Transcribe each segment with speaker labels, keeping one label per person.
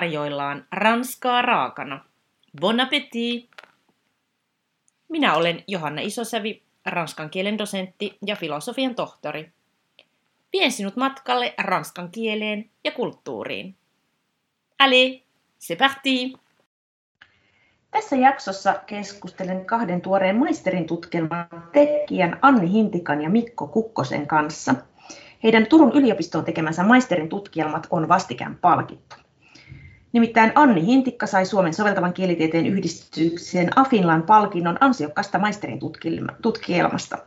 Speaker 1: tarjoillaan ranskaa raakana. Bon appétit! Minä olen Johanna Isosävi, ranskan kielen dosentti ja filosofian tohtori. Vien sinut matkalle ranskan kieleen ja kulttuuriin. Allez, c'est parti! Tässä jaksossa keskustelen kahden tuoreen maisterin tutkielman tekijän Anni Hintikan ja Mikko Kukkosen kanssa. Heidän Turun yliopistoon tekemänsä maisterin tutkielmat on vastikään palkittu. Nimittäin Anni Hintikka sai Suomen soveltavan kielitieteen yhdistyksen Afinlan palkinnon ansiokkaasta maisterin tutkielmasta.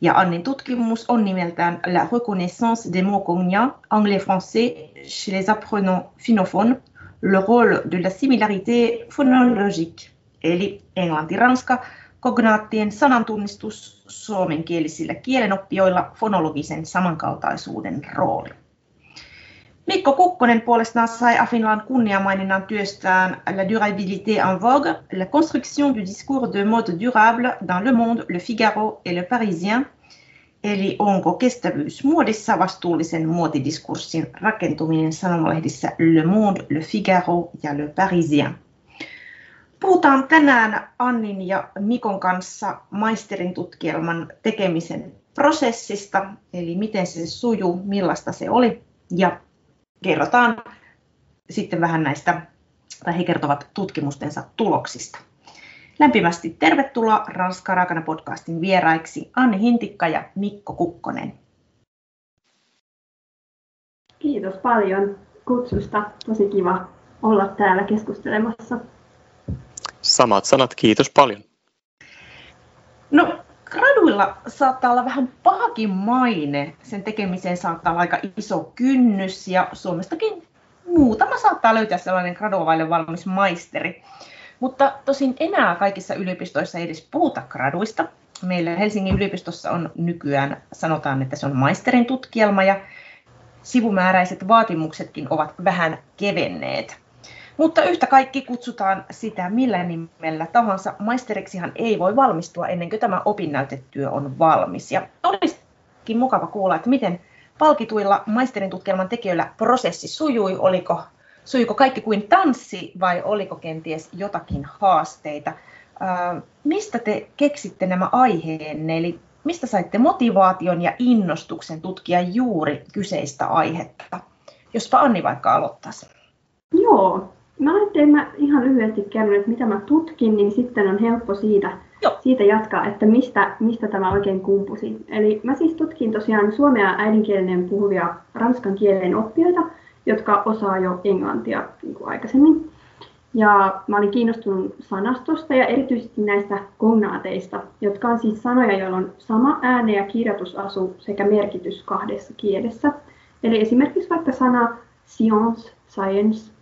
Speaker 1: Ja Annin tutkimus on nimeltään La reconnaissance des mots cognacs anglais-français chez les apprenants finophones, le rôle de la similarité phonologique, eli englanti-ranska, kognaattien sanantunnistus suomenkielisillä kielenoppijoilla fonologisen samankaltaisuuden rooli. Mikko Kukkonen puolestaan sai Afinlan kunniamaininnan työstään La durabilité en vogue, la construction du discours de mode durable dans Le Monde, Le Figaro et Le Parisien, eli onko kestävyys muodissa vastuullisen muotidiskurssin rakentuminen sanomalehdissä Le Monde, Le Figaro ja Le Parisien. Puhutaan tänään Annin ja Mikon kanssa maisterin tutkielman tekemisen prosessista, eli miten se sujuu, millaista se oli ja kerrotaan sitten vähän näistä, tai he kertovat tutkimustensa tuloksista. Lämpimästi tervetuloa Ranska Raakana podcastin vieraiksi Anni Hintikka ja Mikko Kukkonen.
Speaker 2: Kiitos paljon kutsusta. Tosi kiva olla täällä keskustelemassa.
Speaker 3: Samat sanat, kiitos paljon.
Speaker 1: No, graduilla saattaa olla vähän pahakin maine. Sen tekemiseen saattaa olla aika iso kynnys ja Suomestakin muutama saattaa löytää sellainen graduavaille valmis maisteri. Mutta tosin enää kaikissa yliopistoissa ei edes puhuta graduista. Meillä Helsingin yliopistossa on nykyään, sanotaan, että se on maisterin tutkielma ja sivumääräiset vaatimuksetkin ovat vähän kevenneet. Mutta yhtä kaikki kutsutaan sitä millä nimellä tahansa. Maisteriksihan ei voi valmistua ennen kuin tämä opinnäytetyö on valmis. Ja olisikin mukava kuulla, että miten palkituilla maisterin tutkielman tekijöillä prosessi sujui. Oliko, sujuiko kaikki kuin tanssi vai oliko kenties jotakin haasteita? Äh, mistä te keksitte nämä aiheenne? Eli mistä saitte motivaation ja innostuksen tutkia juuri kyseistä aihetta? Jospa Anni vaikka aloittaisi.
Speaker 2: Joo, Mä ajattelin, mä ihan lyhyesti kerron, että mitä mä tutkin, niin sitten on helppo siitä, siitä jatkaa, että mistä, mistä tämä oikein kumpusi. Eli mä siis tutkin tosiaan suomea äidinkielinen puhuvia ranskan kielen oppijoita, jotka osaa jo englantia niin kuin aikaisemmin. Ja mä olin kiinnostunut sanastosta ja erityisesti näistä kognaateista, jotka on siis sanoja, joilla on sama ääne ja kirjoitusasu sekä merkitys kahdessa kielessä. Eli esimerkiksi vaikka sana science, science,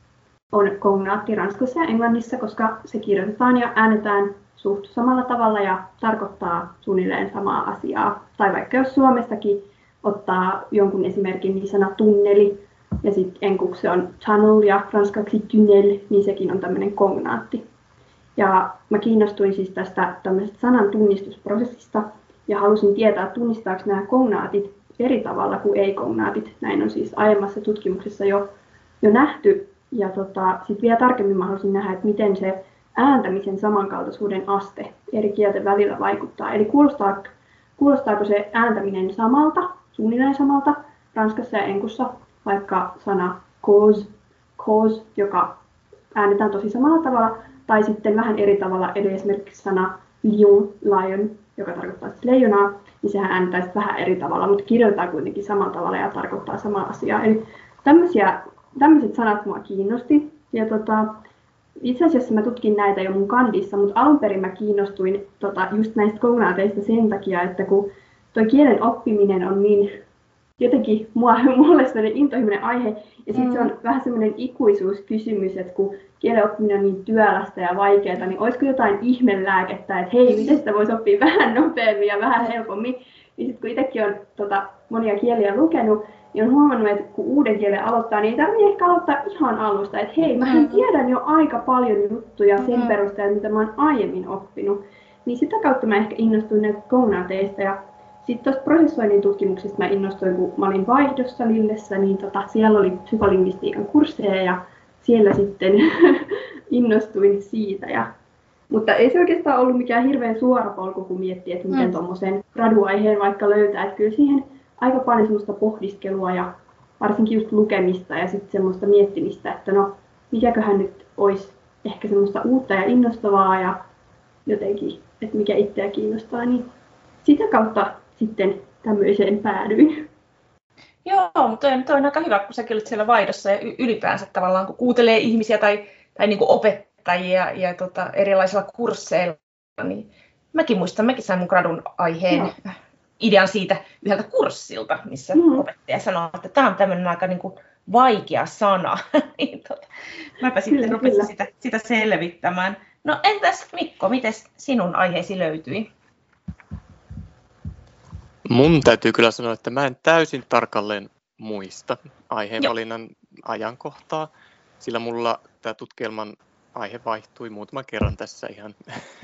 Speaker 2: on kognaatti Ranskassa ja Englannissa, koska se kirjoitetaan ja äänetään suht samalla tavalla ja tarkoittaa suunnilleen samaa asiaa. Tai vaikka jos Suomestakin ottaa jonkun esimerkin, niin sana tunneli, ja sitten enkuksi on tunnel ja ranskaksi tunnel, niin sekin on tämmöinen kognaatti. Ja mä kiinnostuin siis tästä tämmöisestä sanan tunnistusprosessista ja halusin tietää, tunnistaako nämä kognaatit eri tavalla kuin ei-kognaatit. Näin on siis aiemmassa tutkimuksessa jo, jo nähty, ja tota, sitten vielä tarkemmin mä haluaisin nähdä, että miten se ääntämisen samankaltaisuuden aste eri kielten välillä vaikuttaa. Eli kuulostaa, kuulostaako se ääntäminen samalta, suunnilleen samalta, Ranskassa ja Enkussa, vaikka sana cause, cause, joka äännetään tosi samalla tavalla, tai sitten vähän eri tavalla, eli esimerkiksi sana lion, lion, joka tarkoittaa sitten leijonaa, niin sehän äännetään vähän eri tavalla, mutta kirjoitetaan kuitenkin samalla tavalla ja tarkoittaa samaa asiaa. Eli tämmöisiä tämmöiset sanat mua kiinnosti. Ja tota, itse asiassa mä tutkin näitä jo mun kandissa, mutta alun perin mä kiinnostuin tota, just näistä kognaateista sen takia, että kun tuo kielen oppiminen on niin jotenkin mua, mulle sellainen intohimoinen aihe, ja sitten mm. se on vähän semmoinen ikuisuuskysymys, että kun kielen oppiminen on niin työlästä ja vaikeaa, niin olisiko jotain ihmelääkettä, että hei, miten sitä voisi oppia vähän nopeammin ja vähän helpommin, niin sitten kun itsekin on tota, monia kieliä lukenut, niin on huomannut, että kun uuden kielen aloittaa, niin ei tarvitse ehkä aloittaa ihan alusta, että hei, mä mm. tiedän jo aika paljon juttuja sen mm. perusteella, mitä mä oon aiemmin oppinut. Niin sitä kautta mä ehkä innostuin näistä kognaateista ja sitten tuosta prosessoinnin tutkimuksesta mä innostuin, kun mä olin vaihdossa Lillessä, niin tota, siellä oli psykolingvistiikan kursseja ja siellä sitten innostuin siitä. Ja, mutta ei se oikeastaan ollut mikään hirveän suora polku, kun miettii, että miten mm. tuommoisen graduaiheen vaikka löytää. Että kyllä siihen aika paljon semmoista pohdiskelua ja varsinkin just lukemista ja sitten semmoista miettimistä, että no mikäköhän nyt olisi ehkä semmoista uutta ja innostavaa ja jotenkin, että mikä itseä kiinnostaa, niin sitä kautta sitten tämmöiseen päädyin.
Speaker 1: Joo, mutta toi, toi on aika hyvä, kun säkin olet siellä vaihdossa ja ylipäänsä tavallaan, kun kuuntelee ihmisiä tai, tai niin kuin opettajia ja tota, erilaisilla kursseilla, niin mäkin muistan, mäkin sain mun gradun aiheen Joo. Idean siitä yhdeltä kurssilta, missä mm. opettaja sanoi, että tämä on tämmöinen aika niin kuin vaikea sana. niin, tota, mäpä sitten kyllä, rupesin kyllä. Sitä, sitä selvittämään. No entäs Mikko, miten sinun aiheesi löytyi?
Speaker 3: Mun täytyy kyllä sanoa, että mä en täysin tarkalleen muista aiheenvalinnan ajankohtaa, sillä mulla tämä tutkielman aihe vaihtui muutaman kerran tässä ihan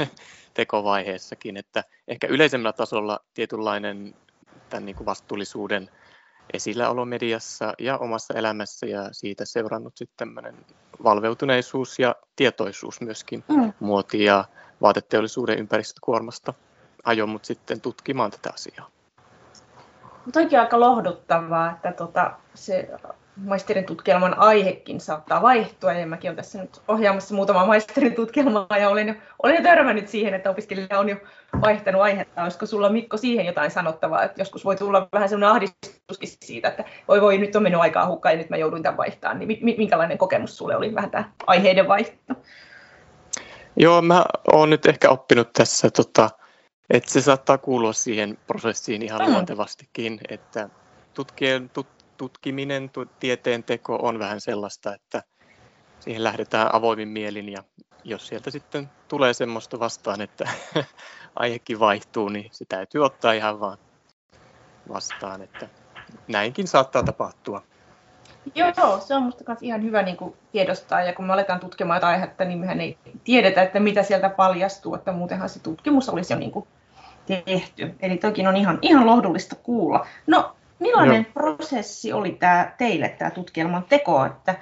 Speaker 3: tekovaiheessakin, että ehkä yleisemmällä tasolla tietynlainen tämän niin kuin vastuullisuuden esilläolo mediassa ja omassa elämässä ja siitä seurannut sitten tämmöinen valveutuneisuus ja tietoisuus myöskin mm. muoti- ja vaateteollisuuden ympäristökuormasta ajoi mut sitten tutkimaan tätä asiaa.
Speaker 1: Toikin aika lohduttavaa, että tota, se maisterin tutkielman aihekin saattaa vaihtua. Ja mäkin olen tässä nyt ohjaamassa muutama maisterin tutkielmaa ja olen jo, olen jo törmännyt siihen, että opiskelija on jo vaihtanut aihetta. Olisiko sulla Mikko siihen jotain sanottavaa, että joskus voi tulla vähän sellainen ahdistuskin siitä, että voi voi, nyt on mennyt aikaa hukkaan ja nyt mä joudun tämän vaihtamaan. Niin minkälainen kokemus sulle oli vähän tämä aiheiden vaihto?
Speaker 3: Joo, mä oon nyt ehkä oppinut tässä tota, että se saattaa kuulua siihen prosessiin ihan mm. luontevastikin, että tutkien, tut, tutkiminen, tieteen teko on vähän sellaista, että siihen lähdetään avoimin mielin ja jos sieltä sitten tulee semmoista vastaan, että aihekin vaihtuu, niin se täytyy ottaa ihan vaan vastaan, että näinkin saattaa tapahtua.
Speaker 1: Joo, se on minusta ihan hyvä niin kuin tiedostaa, ja kun me aletaan tutkimaan jotain aihetta, niin mehän ei tiedetä, että mitä sieltä paljastuu, että muutenhan se tutkimus olisi jo niin kuin tehty. Eli toki on ihan, ihan lohdullista kuulla. No, millainen Joo. prosessi oli tämä teille tämä tutkielman teko, että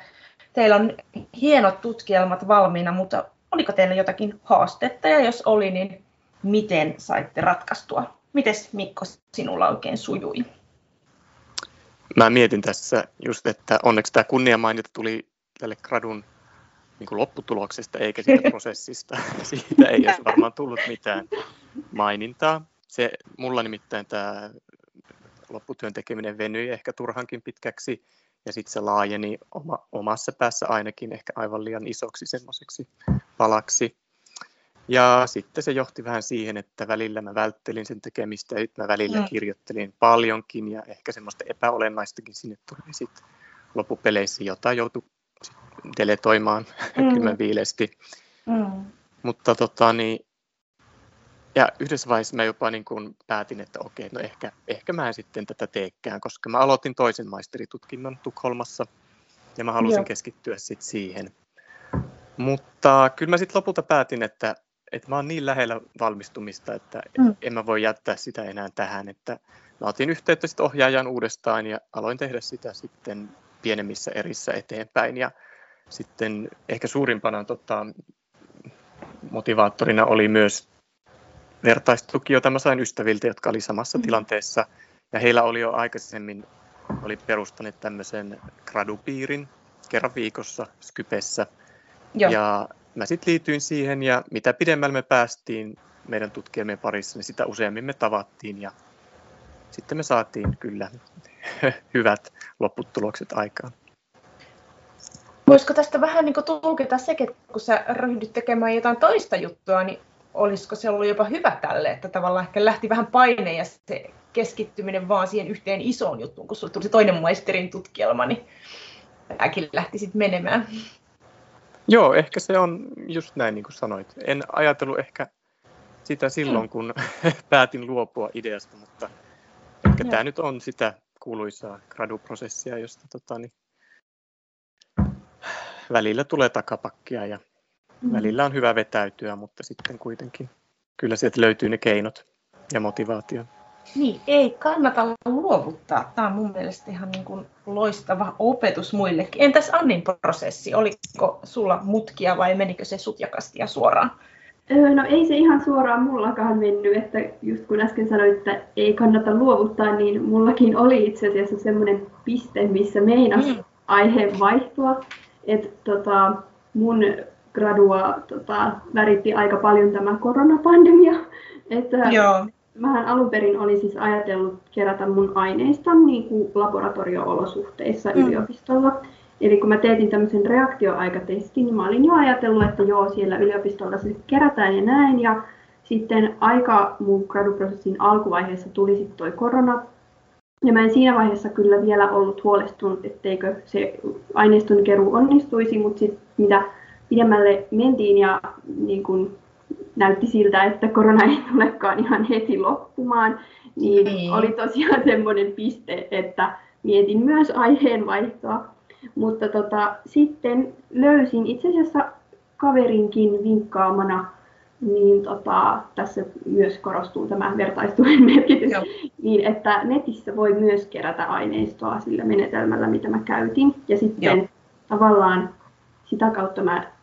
Speaker 1: teillä on hienot tutkielmat valmiina, mutta oliko teillä jotakin haastetta, ja jos oli, niin miten saitte ratkaistua? Mites Mikko sinulla oikein sujui?
Speaker 3: Mä mietin tässä just, että onneksi tämä kunniamaininta tuli tälle gradun niin kuin lopputuloksesta eikä siitä prosessista. Siitä ei olisi varmaan tullut mitään mainintaa. Se, mulla nimittäin tämä lopputyön tekeminen venyi ehkä turhankin pitkäksi ja sitten se laajeni oma, omassa päässä ainakin ehkä aivan liian isoksi semmoiseksi palaksi. Ja sitten se johti vähän siihen, että välillä mä välttelin sen tekemistä ja mä välillä mm. kirjoittelin paljonkin ja ehkä semmoista epäolennaistakin sinne tuli sitten loppupeleissä, jota joutui deletoimaan mm. kylmän viileesti. Mm. Mutta tota, niin, ja yhdessä vaiheessa mä jopa niin kuin päätin, että okei, no ehkä, ehkä mä en sitten tätä teekään, koska mä aloitin toisen maisteritutkinnon Tukholmassa ja mä halusin Joo. keskittyä sitten siihen. Mutta kyllä mä sitten lopulta päätin, että, että mä oon niin lähellä valmistumista, että mm. en mä voi jättää sitä enää tähän. Että mä otin yhteyttä sitten ohjaajan uudestaan ja aloin tehdä sitä sitten pienemmissä erissä eteenpäin. Ja sitten ehkä suurimpana tota, motivaattorina oli myös vertaistuki, jota mä sain ystäviltä, jotka oli samassa mm. tilanteessa. Ja heillä oli jo aikaisemmin oli perustaneet tämmöisen gradupiirin kerran viikossa Skypessä. Joo. Ja mä sitten liityin siihen ja mitä pidemmälle me päästiin meidän tutkielmien parissa, niin sitä useammin me tavattiin ja sitten me saatiin kyllä hyvät lopputulokset aikaan.
Speaker 1: Voisiko tästä vähän niin tulkita sekin, että kun sä ryhdyt tekemään jotain toista juttua, niin olisiko se ollut jopa hyvä tälle, että tavallaan ehkä lähti vähän paine ja se keskittyminen vaan siihen yhteen isoon juttuun, kun sulla tuli se toinen maisterin tutkielma, niin äkin lähti sitten menemään.
Speaker 3: Joo, ehkä se on just näin niin kuin sanoit. En ajatellut ehkä sitä silloin, kun päätin luopua ideasta, mutta ehkä tämä nyt on sitä kuuluisaa graduprosessia, josta tota, niin, välillä tulee takapakkia ja mm. Välillä on hyvä vetäytyä, mutta sitten kuitenkin kyllä sieltä löytyy ne keinot ja motivaatio.
Speaker 1: Niin, ei kannata luovuttaa. Tämä on mun mielestä ihan niin kuin loistava opetus muillekin. Entäs Annin prosessi? Oliko sulla mutkia vai menikö se sutjakastia suoraan?
Speaker 2: No ei se ihan suoraan mullakaan mennyt, että just kun äsken sanoit, että ei kannata luovuttaa, niin mullakin oli itse asiassa semmoinen piste, missä meinas mm. aihe vaihtua. Että tota, mun gradua tota, väritti aika paljon tämä koronapandemia. Että Joo. Mähän alun perin olin siis ajatellut kerätä mun aineista niin kuin laboratorio-olosuhteissa mm. yliopistolla. Eli kun mä teetin tämmöisen reaktioaikatestin, niin mä olin jo ajatellut, että joo, siellä yliopistolla se kerätään ja näin. Ja sitten aika mun graduprosessin alkuvaiheessa tuli sitten toi korona. Ja mä en siinä vaiheessa kyllä vielä ollut huolestunut, etteikö se aineiston keruu onnistuisi, mutta sitten mitä pidemmälle mentiin ja niin kun näytti siltä, että korona ei tulekaan ihan heti loppumaan, niin, niin. oli tosiaan semmoinen piste, että mietin myös aiheenvaihtoa. Mutta tota, sitten löysin itse asiassa kaverinkin vinkkaamana, niin tota, tässä myös korostuu tämä vertaistuen merkitys, Joo. niin että netissä voi myös kerätä aineistoa sillä menetelmällä, mitä mä käytin. Ja sitten Joo. tavallaan sitä kautta mä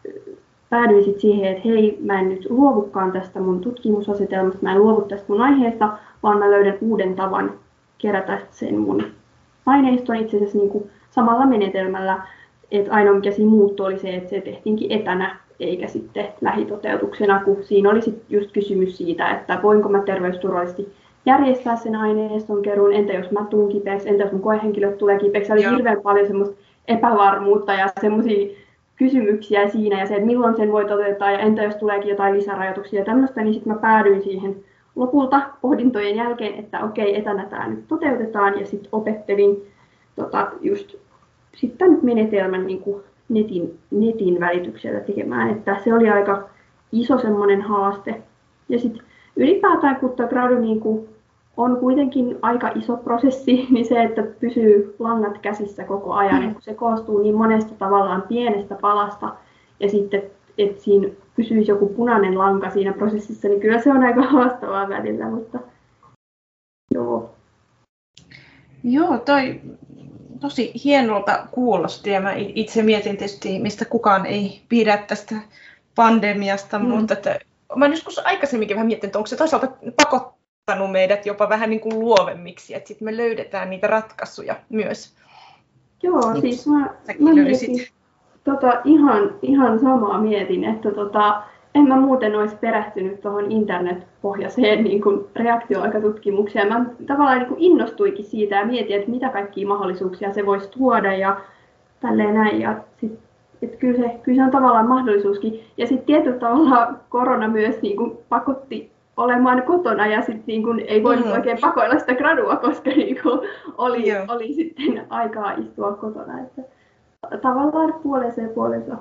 Speaker 2: päädyin sit siihen, että hei, mä en nyt luovukaan tästä mun tutkimusasetelmasta, mä en luovu tästä mun aiheesta, vaan mä löydän uuden tavan kerätä sen mun aineiston itse asiassa niin kuin samalla menetelmällä. Että ainoa mikä siinä muuttui oli se, että se tehtiinkin etänä eikä sitten lähitoteutuksena, kun siinä oli sit just kysymys siitä, että voinko mä terveysturvallisesti järjestää sen aineiston keruun, entä jos mä tuun kipeäksi, entä jos mun koehenkilöt tulee kipeäksi. Oli Joo. hirveän paljon semmoista epävarmuutta ja semmoisia kysymyksiä siinä ja se, että milloin sen voi toteuttaa ja entä jos tuleekin jotain lisärajoituksia ja tämmöistä, niin sitten mä päädyin siihen lopulta pohdintojen jälkeen, että okei, etänä tämä nyt toteutetaan ja sitten opettelin tota, just sitten menetelmän niin kuin netin, netin välityksellä tekemään, että se oli aika iso semmoinen haaste. Ja sitten ylipäätään, kun tämä gradu niin kuin on kuitenkin aika iso prosessi, niin se, että pysyy langat käsissä koko ajan, mm. kun se koostuu niin monesta tavallaan pienestä palasta, ja sitten, että siinä pysyisi joku punainen lanka siinä prosessissa, niin kyllä se on aika haastavaa välillä, mutta joo.
Speaker 1: Joo, toi tosi hienolta kuulosti, ja mä itse mietin tietysti, mistä kukaan ei pidä tästä pandemiasta, mm. mutta että mä joskus aikaisemminkin vähän miettinyt, että onko se toisaalta pakottaa muuttanut meidät jopa vähän niin kuin luovemmiksi, että sitten me löydetään niitä ratkaisuja myös.
Speaker 2: Joo, niin, siis mä, mä mietin, tota, ihan, ihan samaa mietin, että tota, en mä muuten olisi perehtynyt tuohon internetpohjaiseen niin kuin reaktioaikatutkimukseen. Mä tavallaan niin kuin innostuikin siitä ja mietin, että mitä kaikkia mahdollisuuksia se voisi tuoda ja tälleen näin. Ja sit, että kyllä, se, kyllä se on tavallaan mahdollisuuskin. Ja sitten tietyllä tavalla korona myös niin kuin pakotti olemaan kotona ja sitten niin kun ei voinut mm. oikein pakoilla sitä gradua, koska niin kun oli, oli sitten aikaa istua kotona. Että tavallaan puolensa ja puolensa.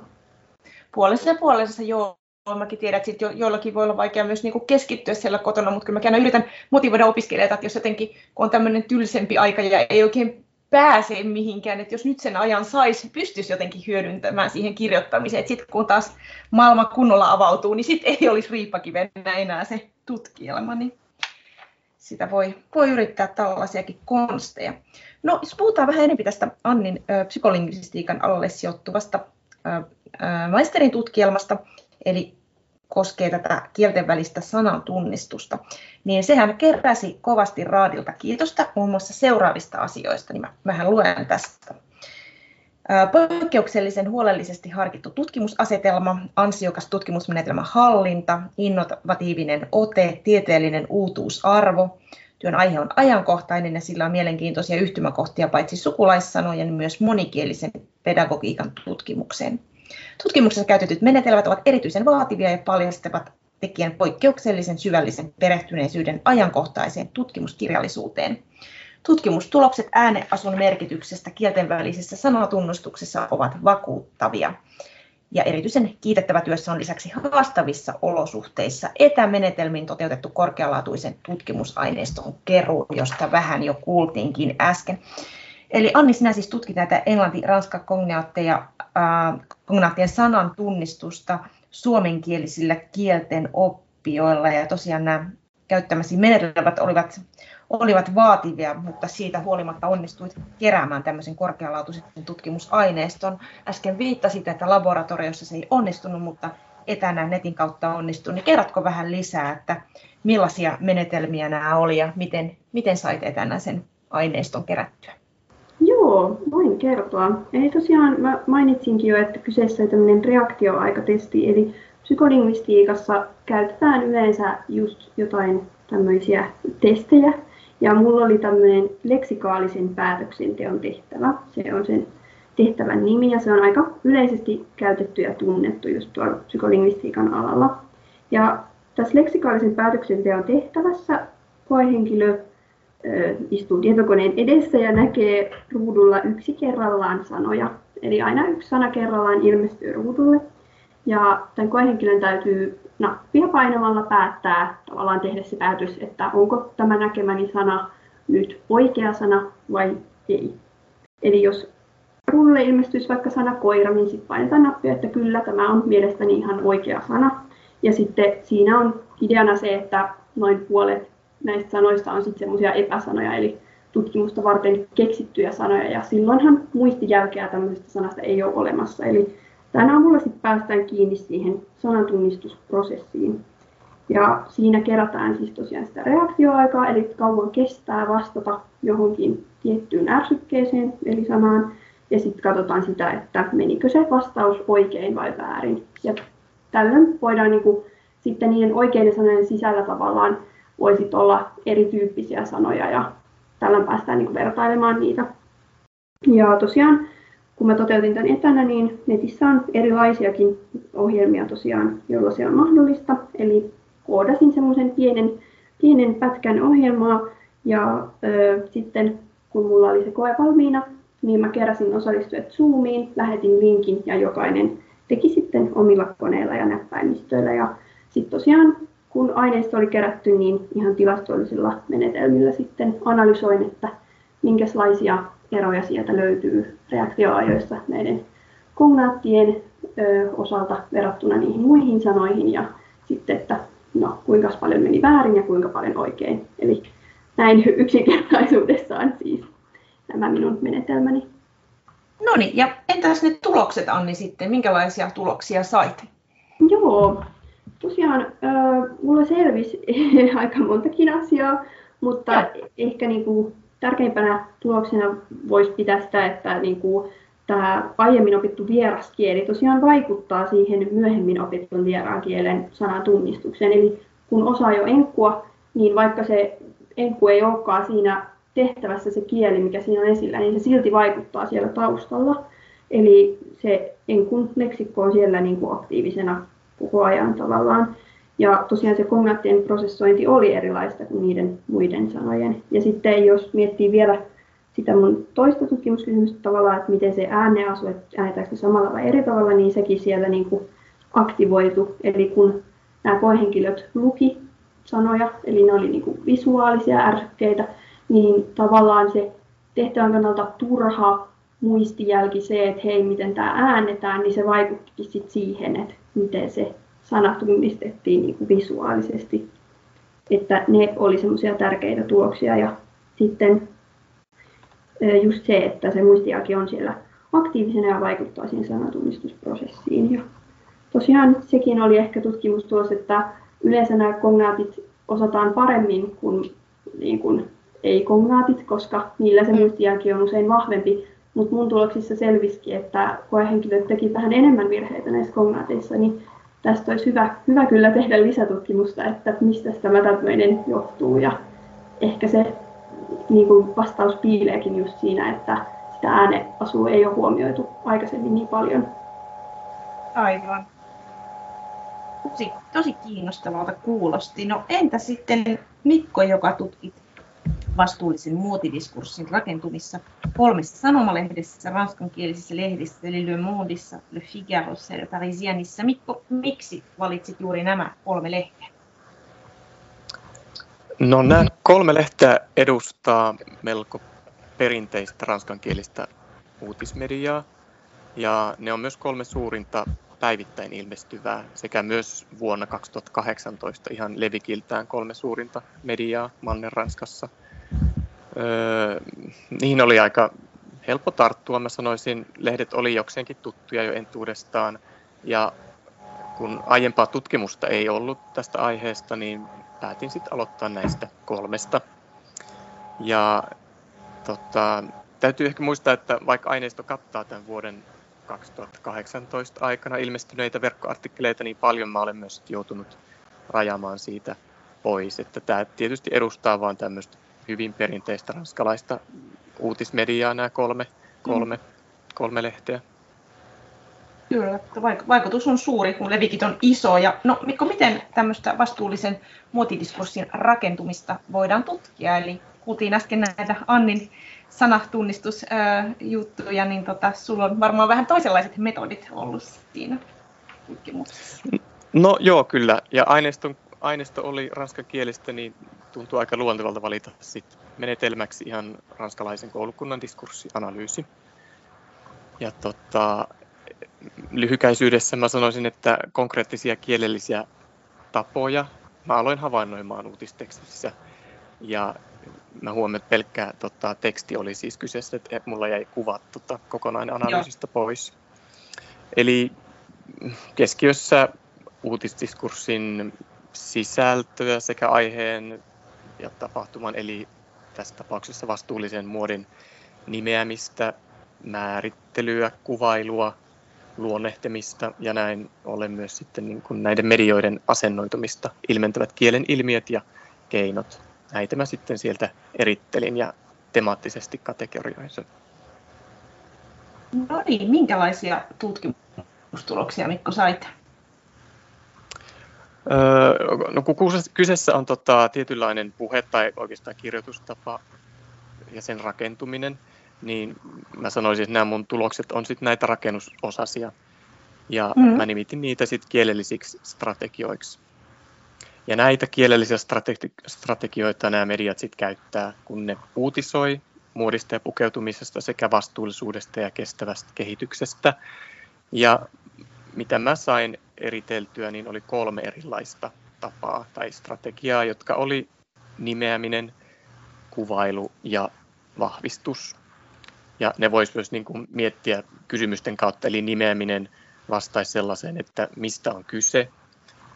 Speaker 1: Puolensa ja puolensa, joo. Mäkin tiedän, että sit jo, joillakin voi olla vaikea myös niin keskittyä siellä kotona, mutta kyllä mä yritän motivoida opiskelijoita, että jos jotenkin, kun on tämmöinen tylsempi aika ja ei oikein pääse mihinkään, että jos nyt sen ajan saisi, pystyisi jotenkin hyödyntämään siihen kirjoittamiseen, että sitten kun taas maailma kunnolla avautuu, niin sitten ei olisi riippakivenä enää se tutkielma, niin sitä voi, voi yrittää tällaisiakin konsteja. No, jos puhutaan vähän enemmän tästä Annin ö, psykolingvistiikan alalle sijoittuvasta ö, ö, maisterin tutkielmasta, eli koskee tätä kielten välistä sanantunnistusta, niin sehän keräsi kovasti Raadilta kiitosta muun muassa seuraavista asioista, niin mä vähän luen tästä. Poikkeuksellisen huolellisesti harkittu tutkimusasetelma, ansiokas tutkimusmenetelmän hallinta, innovatiivinen ote, tieteellinen uutuusarvo. Työn aihe on ajankohtainen ja sillä on mielenkiintoisia yhtymäkohtia paitsi sukulaissanojen myös monikielisen pedagogiikan tutkimukseen. Tutkimuksessa käytetyt menetelmät ovat erityisen vaativia ja paljastavat tekijän poikkeuksellisen syvällisen perehtyneisyyden ajankohtaiseen tutkimuskirjallisuuteen. Tutkimustulokset ääneasun merkityksestä kielten välisessä sanatunnustuksessa ovat vakuuttavia. Ja erityisen kiitettävä työssä on lisäksi haastavissa olosuhteissa etämenetelmin toteutettu korkealaatuisen tutkimusaineiston keruu, josta vähän jo kuultiinkin äsken. Eli Anni, sinä siis tutkit näitä englanti-ranska-kognaatteja, äh, kognaattien sanan tunnistusta suomenkielisillä kielten oppijoilla, ja tosiaan nämä käyttämäsi menetelmät olivat olivat vaativia, mutta siitä huolimatta onnistuit keräämään tämmöisen korkealaatuisen tutkimusaineiston. Äsken viittasit, että laboratoriossa se ei onnistunut, mutta etänä netin kautta onnistui. Niin kerrotko vähän lisää, että millaisia menetelmiä nämä oli ja miten, miten sait etänä sen aineiston kerättyä?
Speaker 2: Joo, voin kertoa. Eli tosiaan mä mainitsinkin jo, että kyseessä on tämmöinen reaktioaikatesti, eli psykolingvistiikassa käytetään yleensä just jotain tämmöisiä testejä. Ja mulla oli tämmöinen leksikaalisen päätöksenteon tehtävä. Se on sen tehtävän nimi ja se on aika yleisesti käytetty ja tunnettu just tuolla psykolingvistiikan alalla. Ja tässä leksikaalisen päätöksenteon tehtävässä koehenkilö istuu tietokoneen edessä ja näkee ruudulla yksi kerrallaan sanoja. Eli aina yksi sana kerrallaan ilmestyy ruudulle. Ja tämän koehenkilön täytyy nappia painamalla päättää, tavallaan tehdä se päätös, että onko tämä näkemäni sana nyt oikea sana vai ei. Eli jos ruudulle ilmestyisi vaikka sana koira, niin sitten painetaan nappia, että kyllä tämä on mielestäni ihan oikea sana. Ja sitten siinä on ideana se, että noin puolet näistä sanoista on sitten semmoisia epäsanoja, eli tutkimusta varten keksittyjä sanoja, ja silloinhan muistijälkeä tämmöisestä sanasta ei ole olemassa. Eli tämän avulla sitten päästään kiinni siihen sanantunnistusprosessiin. Ja siinä kerätään siis tosiaan sitä reaktioaikaa, eli kauan kestää vastata johonkin tiettyyn ärsykkeeseen, eli sanaan, ja sitten katsotaan sitä, että menikö se vastaus oikein vai väärin. Ja tällöin voidaan niin kuin, sitten niiden oikeiden sanojen sisällä tavallaan voisi olla erityyppisiä sanoja ja tällä päästään niin kuin vertailemaan niitä. Ja tosiaan, kun mä toteutin tämän etänä, niin netissä on erilaisiakin ohjelmia tosiaan, joilla se on mahdollista. Eli koodasin semmoisen pienen, pienen pätkän ohjelmaa ja ö, sitten kun mulla oli se koe valmiina, niin mä keräsin osallistujat Zoomiin, lähetin linkin ja jokainen teki sitten omilla koneilla ja näppäimistöillä. Ja sitten tosiaan kun aineisto oli kerätty, niin ihan tilastollisilla menetelmillä sitten analysoin, että minkälaisia eroja sieltä löytyy reaktioajoissa näiden kognaattien osalta verrattuna niihin muihin sanoihin ja sitten, että no, kuinka paljon meni väärin ja kuinka paljon oikein. Eli näin yksinkertaisuudessaan siis nämä minun menetelmäni.
Speaker 1: No niin, ja entäs ne tulokset Anni sitten, minkälaisia tuloksia sait?
Speaker 2: Joo, tosiaan äh, mulla selvisi aika montakin asiaa, mutta ja. ehkä niin kuin, tärkeimpänä tuloksena voisi pitää sitä, että niin kuin, tämä aiemmin opittu vieraskieli tosiaan vaikuttaa siihen myöhemmin opitun vieraan kielen sanan tunnistukseen. Eli kun osaa jo enkkua, niin vaikka se enkku ei olekaan siinä tehtävässä se kieli, mikä siinä on esillä, niin se silti vaikuttaa siellä taustalla. Eli se enkun leksikko on siellä niin kuin aktiivisena koko ajan tavallaan. Ja tosiaan se kognaattien prosessointi oli erilaista kuin niiden muiden sanojen. Ja sitten jos miettii vielä sitä mun toista tutkimuskysymystä tavallaan, että miten se ääne asuu, että äänetäänkö samalla vai eri tavalla, niin sekin siellä niin kuin aktivoitu. Eli kun nämä koehenkilöt luki sanoja, eli ne oli niin kuin visuaalisia ärsykkeitä, niin tavallaan se tehtävän kannalta turha muistijälki se, että hei, miten tämä äännetään, niin se vaikuttikin sit siihen, että miten se sana tunnistettiin niin kuin visuaalisesti. Että ne oli semmoisia tärkeitä tuloksia ja sitten just se, että se muistijälki on siellä aktiivisena ja vaikuttaa siihen sanatunnistusprosessiin. Ja tosiaan sekin oli ehkä tutkimustulos, että yleensä nämä kognaatit osataan paremmin kuin, niin kuin ei-kognaatit, koska niillä se mm. muistijälki on usein vahvempi. Mutta mun tuloksissa selvisikin, että koehenkilöt teki vähän enemmän virheitä näissä kognaateissa, niin tästä olisi hyvä, hyvä kyllä tehdä lisätutkimusta, että mistä tämä tämmöinen johtuu. Ja ehkä se niin kuin vastaus piileekin just siinä, että sitä ääneasua ei ole huomioitu aikaisemmin niin paljon.
Speaker 1: Aivan. Tosi, tosi kiinnostavalta kuulosti. No entä sitten Mikko, joka tutkit vastuullisen muotidiskurssin rakentumissa kolmessa sanomalehdessä, ranskankielisessä lehdissä, eli Le Mondissa, Le Figarossa ja Parisianissa. Mikko, miksi valitsit juuri nämä kolme lehteä?
Speaker 3: No nämä kolme lehteä edustaa melko perinteistä ranskankielistä uutismediaa, ja ne on myös kolme suurinta päivittäin ilmestyvää sekä myös vuonna 2018 ihan levikiltään kolme suurinta mediaa Manner-Ranskassa – Öö, niihin oli aika helppo tarttua, mä sanoisin. Lehdet oli jokseenkin tuttuja jo entuudestaan. Ja kun aiempaa tutkimusta ei ollut tästä aiheesta, niin päätin sitten aloittaa näistä kolmesta. Ja tota, täytyy ehkä muistaa, että vaikka aineisto kattaa tämän vuoden 2018 aikana ilmestyneitä verkkoartikkeleita niin paljon, mä olen myös joutunut rajamaan siitä pois. Että tämä tietysti edustaa vain tämmöistä hyvin perinteistä ranskalaista uutismediaa nämä kolme, kolme, mm. kolme lehteä.
Speaker 1: Kyllä, vaikutus on suuri, kun levikit on iso. Ja, no Mikko, miten tämmöistä vastuullisen muotidiskurssin rakentumista voidaan tutkia? Eli kuultiin äsken näitä Annin sanatunnistusjuttuja, niin tota, sulla on varmaan vähän toisenlaiset metodit ollut siinä tutkimuksessa.
Speaker 3: No joo, kyllä. Ja aineiston, aineisto oli ranskakielistä, niin tuntuu aika luontevalta valita sit menetelmäksi ihan ranskalaisen koulukunnan diskurssianalyysi. Ja tota, lyhykäisyydessä mä sanoisin, että konkreettisia kielellisiä tapoja mä aloin havainnoimaan uutistekstissä. Ja mä huomaan, että pelkkä tota, teksti oli siis kyseessä, että mulla jäi kuvat tota, kokonainen analyysistä Joo. pois. Eli keskiössä uutisdiskurssin sisältöä sekä aiheen ja tapahtuman, eli tässä tapauksessa vastuullisen muodin nimeämistä, määrittelyä, kuvailua, luonnehtimista ja näin ollen myös sitten niin kuin näiden medioiden asennoitumista ilmentävät kielen ilmiöt ja keinot. Näitä mä sitten sieltä erittelin ja temaattisesti kategorioin
Speaker 1: No niin, minkälaisia tutkimustuloksia Mikko sait?
Speaker 3: Öö, no kun kyseessä on tota, tietynlainen puhe tai oikeastaan kirjoitustapa ja sen rakentuminen, niin mä sanoisin, että nämä mun tulokset on sitten näitä rakennusosasia. Ja mm. mä nimitin niitä sitten kielellisiksi strategioiksi. Ja näitä kielellisiä strategi- strategioita nämä mediat sitten käyttää, kun ne uutisoi muodista ja pukeutumisesta sekä vastuullisuudesta ja kestävästä kehityksestä. Ja mitä mä sain eriteltyä, niin oli kolme erilaista tapaa tai strategiaa, jotka oli nimeäminen, kuvailu ja vahvistus. Ja ne voisi myös niin kuin miettiä kysymysten kautta, eli nimeäminen vastaisi sellaiseen, että mistä on kyse.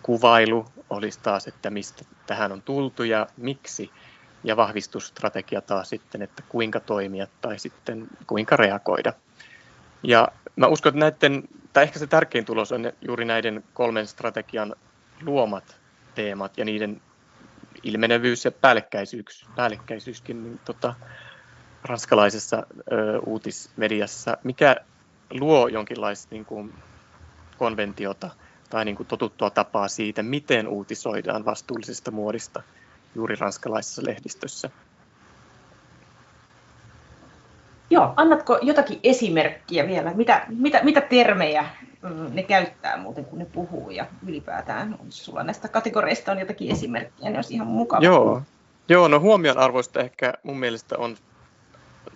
Speaker 3: Kuvailu olisi taas, että mistä tähän on tultu ja miksi. Ja vahvistusstrategia taas sitten, että kuinka toimia tai sitten kuinka reagoida. Ja mä uskon, että näiden, tai ehkä se tärkein tulos on juuri näiden kolmen strategian luomat teemat ja niiden ilmenevyys ja päällekkäisyys, päällekkäisyyskin niin tota, ranskalaisessa ö, uutismediassa, mikä luo jonkinlaista niin kuin, konventiota tai niin kuin, totuttua tapaa siitä, miten uutisoidaan vastuullisesta muodista juuri ranskalaisessa lehdistössä.
Speaker 1: Joo, annatko jotakin esimerkkiä vielä? Mitä, mitä, mitä termejä mm, ne käyttää muuten, kun ne puhuu ja ylipäätään, jos sulla näistä kategoreista on jotakin esimerkkiä, niin olisi ihan mukava.
Speaker 3: Joo, Joo no huomionarvoista ehkä mun mielestä on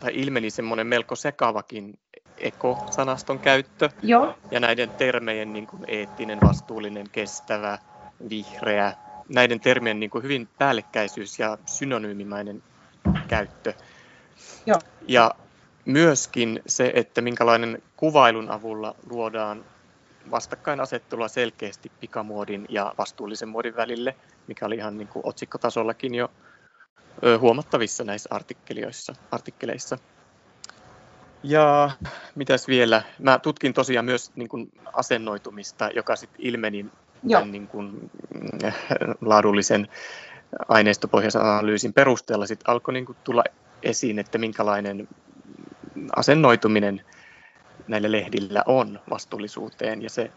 Speaker 3: tai ilmeni semmoinen melko sekavakin ekosanaston käyttö.
Speaker 1: Joo.
Speaker 3: Ja näiden termejen niin kuin eettinen, vastuullinen, kestävä, vihreä, näiden termien niin kuin hyvin päällekkäisyys ja synonyymimäinen käyttö.
Speaker 1: Joo.
Speaker 3: Ja myöskin se, että minkälainen kuvailun avulla luodaan vastakkainasettelua selkeästi pikamuodin ja vastuullisen muodin välille, mikä oli ihan niin kuin otsikkotasollakin jo huomattavissa näissä artikkeleissa. artikkeleissa. Ja mitäs vielä? Mä tutkin tosiaan myös niin kuin asennoitumista, joka sitten ilmeni niin kuin, äh, laadullisen aineistopohjaisen analyysin perusteella sit alkoi niin kuin tulla esiin, että minkälainen asennoituminen näillä lehdillä on vastuullisuuteen. Ja se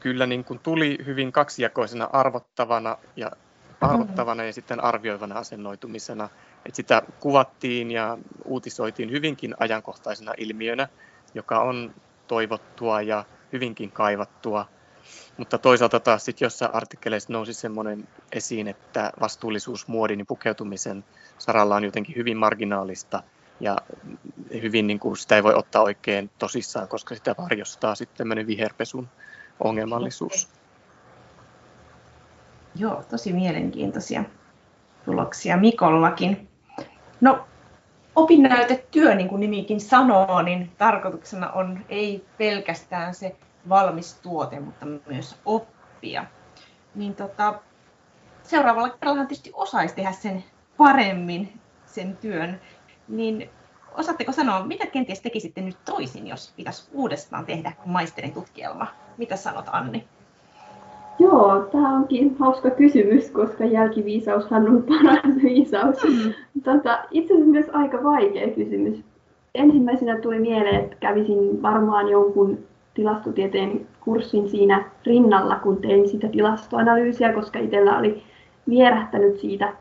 Speaker 3: kyllä niin kuin tuli hyvin kaksijakoisena arvottavana ja arvottavana ja sitten arvioivana asennoitumisena. Et sitä kuvattiin ja uutisoitiin hyvinkin ajankohtaisena ilmiönä, joka on toivottua ja hyvinkin kaivattua. Mutta toisaalta taas sitten jossain artikkeleissa nousi semmoinen esiin, että vastuullisuus muodin ja pukeutumisen saralla on jotenkin hyvin marginaalista ja hyvin niin kuin sitä ei voi ottaa oikein tosissaan, koska sitä varjostaa sitten tämmöinen viherpesun ongelmallisuus.
Speaker 1: Joo, tosi mielenkiintoisia tuloksia Mikollakin. No, opinnäytetyö, niin kuin nimikin sanoo, niin tarkoituksena on ei pelkästään se valmis tuote, mutta myös oppia. Niin tota, seuraavalla kerralla tietysti osaisi tehdä sen paremmin, sen työn. Niin osaatteko sanoa, mitä kenties tekisitte nyt toisin, jos pitäisi uudestaan tehdä maisterin tutkielma? Mitä sanot Anni?
Speaker 2: Joo, tämä onkin hauska kysymys, koska jälkiviisaushan on paras viisaus. Mm. Tota, itse asiassa myös aika vaikea kysymys. Ensimmäisenä tuli mieleen, että kävisin varmaan jonkun tilastotieteen kurssin siinä rinnalla, kun tein sitä tilastoanalyysiä, koska itsellä oli vierähtänyt siitä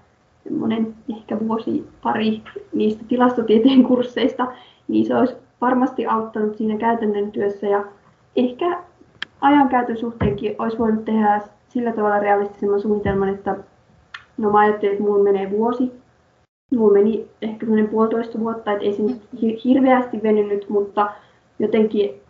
Speaker 2: semmoinen ehkä vuosi pari niistä tilastotieteen kursseista, niin se olisi varmasti auttanut siinä käytännön työssä ja ehkä ajankäytön suhteenkin olisi voinut tehdä sillä tavalla realistisemman suunnitelman, että no mä ajattelin, että mulla menee vuosi. Mulla meni ehkä semmoinen puolitoista vuotta, että ei se nyt hirveästi venynyt, mutta jotenkin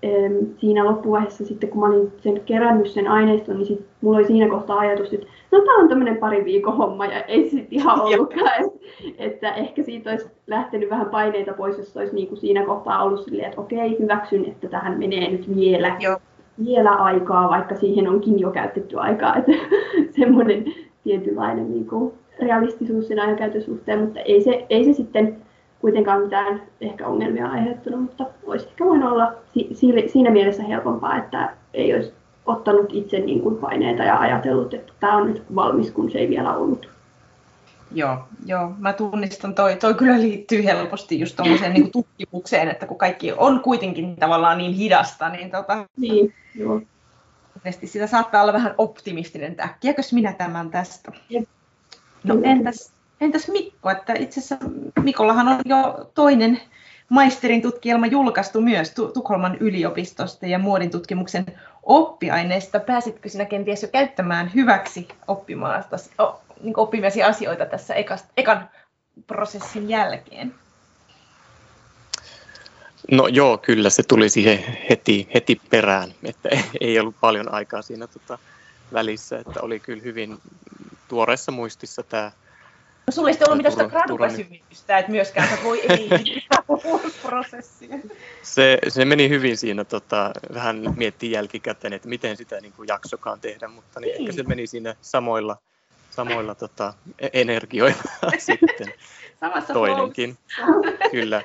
Speaker 2: siinä loppuvaiheessa sitten, kun mä olin sen kerännyt sen aineiston, niin sit mulla oli siinä kohtaa ajatus, että no tämä on tämmöinen pari viikon homma ja ei se sitten ihan ollutkaan. että, että ehkä siitä olisi lähtenyt vähän paineita pois, jos olisi niin kuin siinä kohtaa ollut silleen, että okei, hyväksyn, että tähän menee nyt vielä, Joo. vielä aikaa, vaikka siihen onkin jo käytetty aikaa. Että semmoinen tietynlainen niin kuin realistisuus sen ajankäytön suhteen, mutta ei se, ei se sitten kuitenkaan mitään ehkä ongelmia aiheuttanut, mutta voisi ehkä voinut olla si- siinä mielessä helpompaa, että ei olisi ottanut itse niin kuin paineita ja ajatellut, että tämä on nyt valmis, kun se ei vielä ollut.
Speaker 1: Joo, joo. mä tunnistan, toi, toi kyllä liittyy helposti just tuommoiseen niin tutkimukseen, että kun kaikki on kuitenkin tavallaan niin hidasta, niin, tota,
Speaker 2: niin joo.
Speaker 1: sitä saattaa olla vähän optimistinen, että äkkiäkös minä tämän tästä. No entäs Entäs Mikko, että itse asiassa Mikollahan on jo toinen maisterin tutkielma julkaistu myös Tukholman yliopistosta ja muodin tutkimuksen oppiaineesta. Pääsitkö sinä kenties jo käyttämään hyväksi niin oppimasi asioita tässä ekan prosessin jälkeen?
Speaker 3: No joo, kyllä se tuli siihen heti, heti perään, että ei ollut paljon aikaa siinä tota välissä, että oli kyllä hyvin tuoreessa muistissa tämä
Speaker 1: No sulla ei ollut mitään sitä graduväsymystä, että myöskään sä voi ei prosessia.
Speaker 3: Se, se meni hyvin siinä, tota, vähän miettii jälkikäteen, että miten sitä niin kuin jaksokaan tehdä, mutta niin, niin. ehkä se meni siinä samoilla, samoilla tota, e-, energioilla sitten
Speaker 1: Samassa
Speaker 3: toinenkin. Kyllä.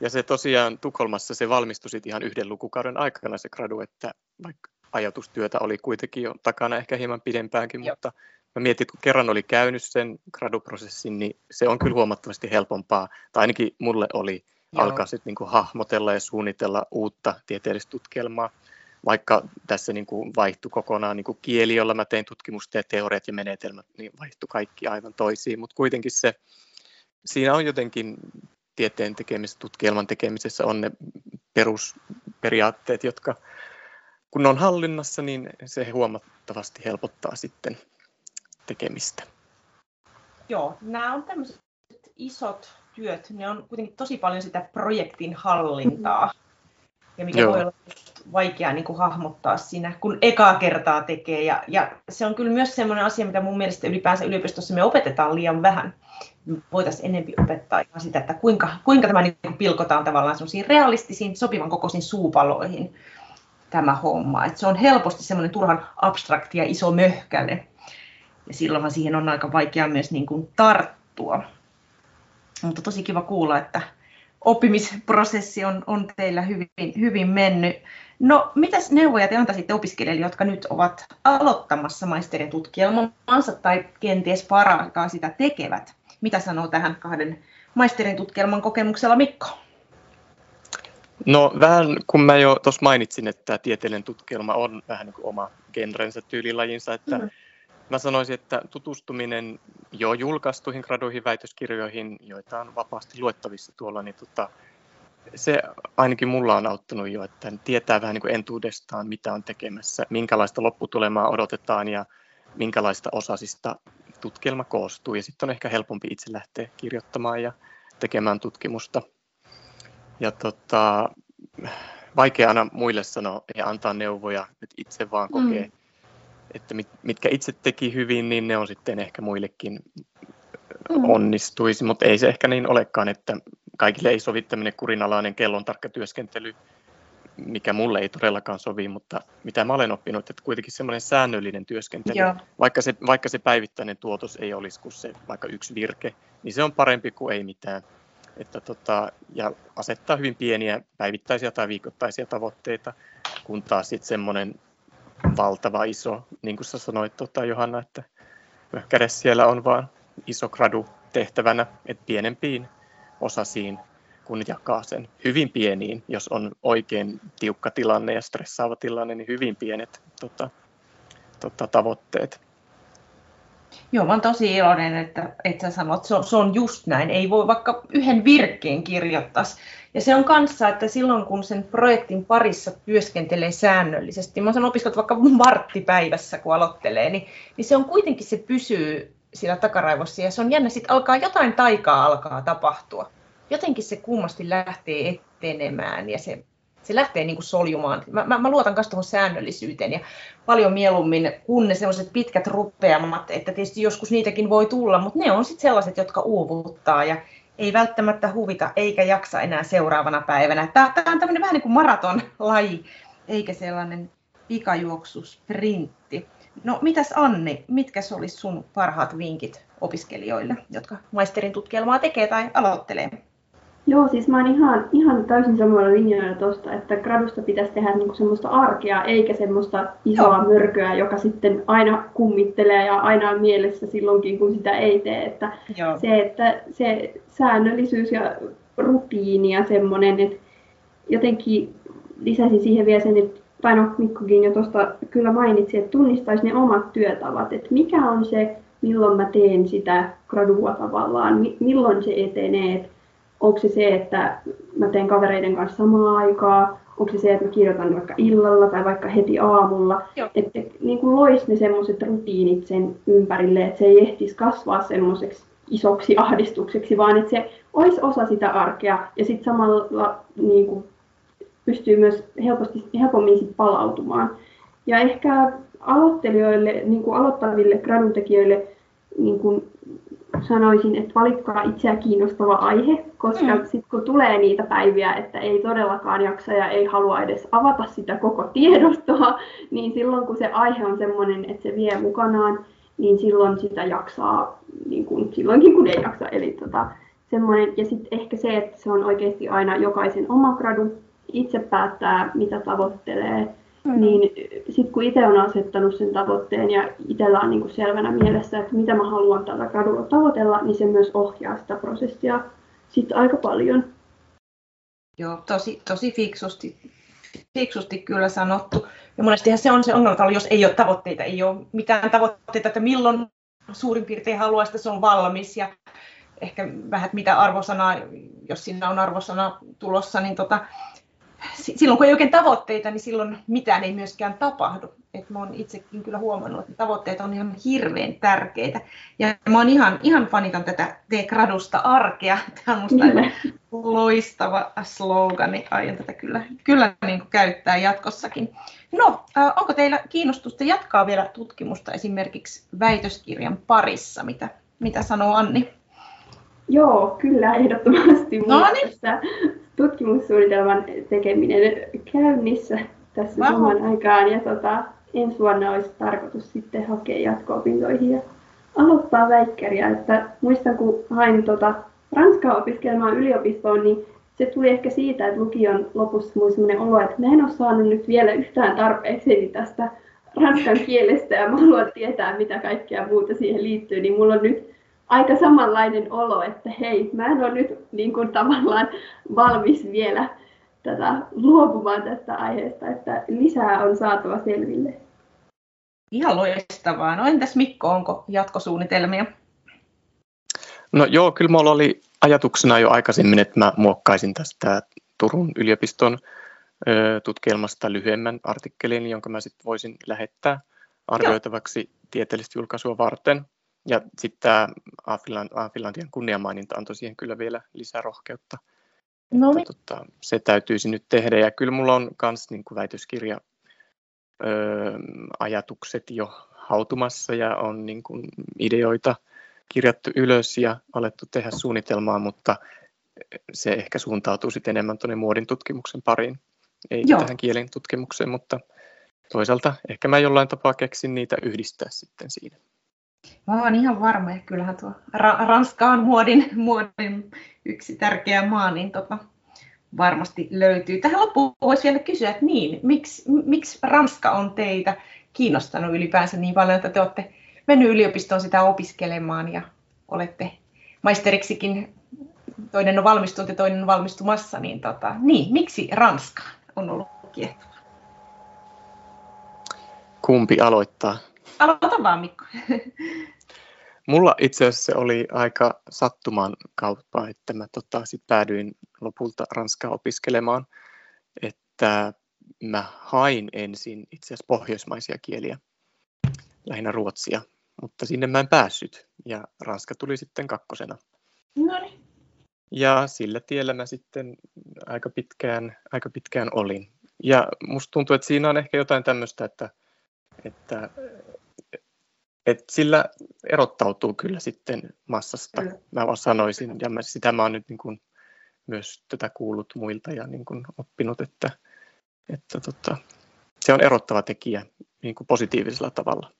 Speaker 3: Ja se tosiaan Tukholmassa se valmistui sitten ihan yhden lukukauden aikana se gradu, että vaikka ajatustyötä oli kuitenkin jo takana ehkä hieman pidempäänkin, Joo. mutta mä mietin, että kun kerran oli käynyt sen graduprosessin, niin se on kyllä huomattavasti helpompaa, tai ainakin mulle oli. Joo. alkaa sitten niin hahmotella ja suunnitella uutta tieteellistä tutkielmaa, vaikka tässä niin kuin vaihtui kokonaan niin kuin kieli, jolla mä tein tutkimusta ja teoriat ja menetelmät, niin vaihtui kaikki aivan toisiin, mutta kuitenkin se, siinä on jotenkin tieteen tekemisessä, tutkielman tekemisessä on ne perusperiaatteet, jotka kun ne on hallinnassa, niin se huomattavasti helpottaa sitten tekemistä.
Speaker 1: Joo, nämä on tämmöiset isot työt, ne on kuitenkin tosi paljon sitä projektin hallintaa. Ja mikä Joo. voi olla vaikea niin kuin hahmottaa siinä, kun ekaa kertaa tekee. Ja, ja se on kyllä myös sellainen asia, mitä mun mielestä ylipäänsä yliopistossa me opetetaan liian vähän. Me voitaisiin enemmän opettaa ihan sitä, että kuinka, kuinka tämä niin pilkotaan tavallaan realistisiin, sopivan kokoisiin suupaloihin tämä homma. Et se on helposti semmoinen turhan abstrakti ja iso möhkäle. Ja silloinhan siihen on aika vaikea myös niin kuin tarttua. Mutta tosi kiva kuulla, että oppimisprosessi on, on teillä hyvin, hyvin mennyt. No, mitäs neuvoja te antaisitte opiskelijoille, jotka nyt ovat aloittamassa maisterin tutkielmansa tai kenties paraikaa sitä tekevät? Mitä sanoo tähän kahden maisterin tutkielman kokemuksella Mikko?
Speaker 3: No vähän, kun mä jo tuossa mainitsin, että tieteellinen tutkielma on vähän niin kuin oma genrensä, tyylilajinsa, että mm Mä sanoisin, että tutustuminen jo julkaistuihin graduihin väitöskirjoihin, joita on vapaasti luettavissa tuolla, niin tota, se ainakin mulla on auttanut jo, että tietää vähän niin kuin entuudestaan, mitä on tekemässä, minkälaista lopputulemaa odotetaan ja minkälaista osasista tutkielma koostuu. Ja sitten on ehkä helpompi itse lähteä kirjoittamaan ja tekemään tutkimusta. Ja tota, vaikea aina muille sanoa ja antaa neuvoja, että itse vaan kokee. Mm että mit, mitkä itse teki hyvin, niin ne on sitten ehkä muillekin mm. onnistuisi, mutta ei se ehkä niin olekaan, että kaikille ei sovi tämmöinen kurinalainen kellon tarkka työskentely, mikä mulle ei todellakaan sovi, mutta mitä mä olen oppinut, että kuitenkin semmoinen säännöllinen työskentely, Joo. vaikka se, vaikka se päivittäinen tuotos ei olisi kuin se vaikka yksi virke, niin se on parempi kuin ei mitään. Että tota, ja asettaa hyvin pieniä päivittäisiä tai viikoittaisia tavoitteita, kun taas sitten semmoinen valtava iso, niin kuin sä sanoit tota, Johanna, että kädessä siellä on vaan iso gradu tehtävänä, että pienempiin osasiin, kun jakaa sen hyvin pieniin, jos on oikein tiukka tilanne ja stressaava tilanne, niin hyvin pienet tota, tota, tavoitteet.
Speaker 1: Joo, mä oon tosi iloinen, että, että sä sanot, että se on, se on just näin. Ei voi vaikka yhden virkkeen kirjoittaisi. Ja se on kanssa, että silloin kun sen projektin parissa työskentelee säännöllisesti, mä sanon opiskelut vaikka varttipäivässä, kun aloittelee, niin, niin se on kuitenkin, se pysyy siellä takaraivossa ja se on jännä, sitten alkaa jotain taikaa alkaa tapahtua. Jotenkin se kummasti lähtee etenemään ja se, se lähtee niin kuin soljumaan. Mä, mä, mä luotan myös tuohon säännöllisyyteen ja paljon mieluummin kuin ne sellaiset pitkät rupeamat, että tietysti joskus niitäkin voi tulla, mutta ne on sitten sellaiset, jotka uuvuttaa ja ei välttämättä huvita eikä jaksa enää seuraavana päivänä. Tämä, tämä on tämmöinen vähän niin kuin maratonlaji, eikä sellainen pikajuoksusprintti. No mitäs Anni, mitkä olisi sun parhaat vinkit opiskelijoille, jotka maisterin tutkielmaa tekee tai aloittelee?
Speaker 2: Joo, siis mä oon ihan, ihan täysin samoilla linjoilla tuosta, että gradusta pitäisi tehdä niinku semmoista arkea, eikä semmoista isoa Joo. mörköä, joka sitten aina kummittelee ja aina on mielessä silloinkin, kun sitä ei tee. Että Joo. se, että se säännöllisyys ja rutiini ja semmoinen, että jotenkin lisäsin siihen vielä sen, että tai no Mikkokin jo tuosta kyllä mainitsi, että tunnistaisi ne omat työtavat, että mikä on se, milloin mä teen sitä gradua tavallaan, milloin se etenee, että onko se se, että mä teen kavereiden kanssa samaa aikaa, onko se se, että mä kirjoitan vaikka illalla tai vaikka heti aamulla, Joo. että niin kuin lois ne semmoiset rutiinit sen ympärille, että se ei ehtisi kasvaa semmoiseksi isoksi ahdistukseksi, vaan että se olisi osa sitä arkea ja sitten samalla niin kuin pystyy myös helposti, helpommin sit palautumaan. Ja ehkä aloittelijoille, niin kuin aloittaville graduntekijöille niin kuin sanoisin, että valitkaa itseä kiinnostava aihe, koska mm. sitten kun tulee niitä päiviä, että ei todellakaan jaksa ja ei halua edes avata sitä koko tiedostoa, niin silloin kun se aihe on sellainen, että se vie mukanaan, niin silloin sitä jaksaa niin kuin, silloinkin kun ei jaksa. Eli tota, semmoinen, ja sitten ehkä se, että se on oikeasti aina jokaisen oma gradu, itse päättää, mitä tavoittelee, mm. niin sitten kun itse on asettanut sen tavoitteen ja itsellä on niin selvänä mielessä, että mitä mä haluan tällä kadulla tavoitella, niin se myös ohjaa sitä prosessia sitten aika paljon.
Speaker 1: Joo, tosi, tosi fiksusti, fiksusti kyllä sanottu. Ja monestihan se on se ongelma, jos ei ole tavoitteita, ei ole mitään tavoitteita, että milloin suurin piirtein haluaa, että se on valmis ja ehkä vähän mitä arvosanaa, jos siinä on arvosana tulossa, niin tota, silloin kun ei oikein tavoitteita, niin silloin mitään ei myöskään tapahdu. Et mä oon itsekin kyllä huomannut, että tavoitteet on ihan hirveän tärkeitä. Ja mä oon ihan, ihan fanitan tätä Tee gradusta arkea. Tämä on musta aivan loistava slogani. Aion tätä kyllä, kyllä niin kuin käyttää jatkossakin. No, onko teillä kiinnostusta jatkaa vielä tutkimusta esimerkiksi väitöskirjan parissa? Mitä, mitä sanoo Anni?
Speaker 2: Joo, kyllä ehdottomasti. No niin tutkimussuunnitelman tekeminen käynnissä tässä Vaho. samaan aikaan. Ja tota, ensi vuonna olisi tarkoitus sitten hakea jatko-opintoihin ja aloittaa väikkäriä. Että muistan, kun hain tota, Ranskaa opiskelemaan yliopistoon, niin se tuli ehkä siitä, että lukion lopussa mulla sellainen olo, että mä en ole saanut nyt vielä yhtään tarpeeksi tästä ranskan kielestä ja mä haluan tietää, mitä kaikkea muuta siihen liittyy, niin mulla on nyt aika samanlainen olo, että hei, mä en ole nyt niin kuin tavallaan valmis vielä tätä luopumaan tästä aiheesta, että lisää on saatava selville.
Speaker 1: Ihan loistavaa. No entäs Mikko, onko jatkosuunnitelmia?
Speaker 3: No joo, kyllä minulla oli ajatuksena jo aikaisemmin, että mä muokkaisin tästä Turun yliopiston tutkielmasta lyhyemmän artikkelin, jonka mä sitten voisin lähettää arvioitavaksi Joo. tieteellistä julkaisua varten. Ja sitten tämä A-Finlandian kunniamaininta antoi siihen kyllä vielä lisää rohkeutta. No niin. Tota, se täytyisi nyt tehdä. Ja kyllä mulla on myös niin väitöskirja ö, ajatukset jo hautumassa ja on niin kuin ideoita kirjattu ylös ja alettu tehdä suunnitelmaa, mutta se ehkä suuntautuu sitten enemmän tuonne muodin tutkimuksen pariin, ei Joo. tähän kielen tutkimukseen, mutta toisaalta ehkä mä jollain tapaa keksin niitä yhdistää sitten siinä.
Speaker 1: Mä oon ihan varma, että kyllähän tuo Ra- Ranska on muodin, muodin yksi tärkeä maa, niin tota, varmasti löytyy. Tähän loppuun voisi vielä kysyä, että niin, miksi, miksi Ranska on teitä kiinnostanut ylipäänsä niin paljon, että te olette mennyt yliopistoon sitä opiskelemaan ja olette maisteriksikin, toinen on valmistunut ja toinen on valmistumassa, niin, tota, niin miksi Ranska on ollut kiehtova?
Speaker 3: Kumpi aloittaa?
Speaker 1: Aloita vaan Mikko.
Speaker 3: Mulla itse asiassa se oli aika sattuman kautta, että mä tota, sit päädyin lopulta Ranskaa opiskelemaan, että mä hain ensin itse asiassa pohjoismaisia kieliä, lähinnä ruotsia, mutta sinne mä en päässyt ja Ranska tuli sitten kakkosena.
Speaker 1: No niin.
Speaker 3: Ja sillä tiellä mä sitten aika pitkään, aika pitkään olin. Ja musta tuntuu, että siinä on ehkä jotain tämmöistä, että, että et sillä erottautuu kyllä sitten massasta, mä vaan sanoisin, ja mä, sitä mä oon nyt niin kuin myös tätä kuullut muilta ja niin kuin oppinut, että, että tota, se on erottava tekijä niin kuin positiivisella tavalla.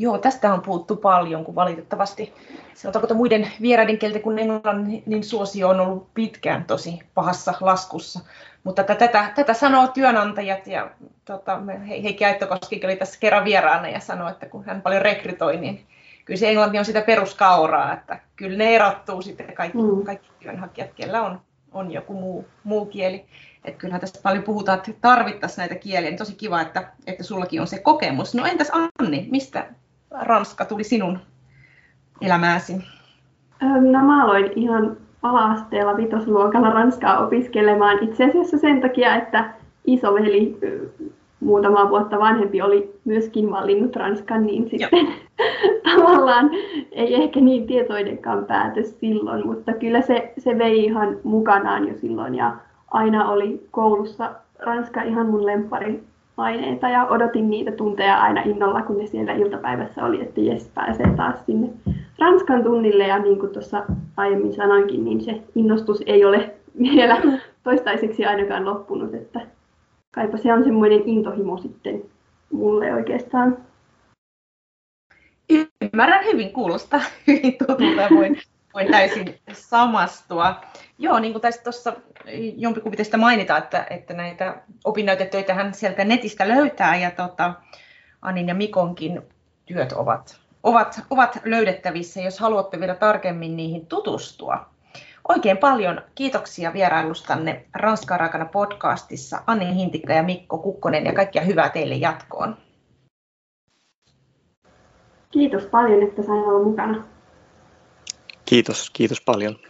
Speaker 1: Joo, tästä on puhuttu paljon, kun valitettavasti sanotaanko muiden vieraiden kielten kuin englannin niin suosio on ollut pitkään tosi pahassa laskussa. Mutta tätä, tätä sanoo työnantajat ja tota, Heikki Aittokoski oli tässä kerran vieraana ja sanoi, että kun hän paljon rekrytoi, niin kyllä se englanti on sitä peruskauraa, että kyllä ne erottuu sitten kaikki, mm. kaikki työnhakijat, kellä on, on joku muu, muu kieli. Et kyllähän tästä paljon puhutaan, että tarvittaisiin näitä kieliä, niin tosi kiva, että, että sullakin on se kokemus. No entäs Anni, mistä Ranska tuli sinun elämääsi?
Speaker 2: No mä aloin ihan ala-asteella vitosluokalla Ranskaa opiskelemaan. Itse asiassa sen takia, että isoveli muutama vuotta vanhempi oli myöskin valinnut Ranskan, niin sitten tavallaan ei ehkä niin tietoinenkaan päätös silloin, mutta kyllä se, se vei ihan mukanaan jo silloin ja aina oli koulussa Ranska ihan mun lempari aineita ja odotin niitä tunteja aina innolla, kun ne siellä iltapäivässä oli, että jes, pääsee taas sinne Ranskan tunnille ja niin kuin tuossa aiemmin sanoinkin, niin se innostus ei ole vielä toistaiseksi ainakaan loppunut, että kaipa se on semmoinen intohimo sitten mulle oikeastaan.
Speaker 1: Ymmärrän hyvin, kuulostaa hyvin tutulta voin, voin täysin samastua. Joo, niin kuin tässä tuossa jompikumpi teistä mainita, että, että näitä opinnäytetöitähän sieltä netistä löytää ja tota, Anin ja Mikonkin työt ovat, ovat, ovat löydettävissä, jos haluatte vielä tarkemmin niihin tutustua. Oikein paljon kiitoksia vierailustanne Ranskaa raakana podcastissa Anni Hintikka ja Mikko Kukkonen ja kaikkia hyvää teille jatkoon.
Speaker 2: Kiitos paljon, että sain olla mukana.
Speaker 3: Kiitos, kiitos paljon.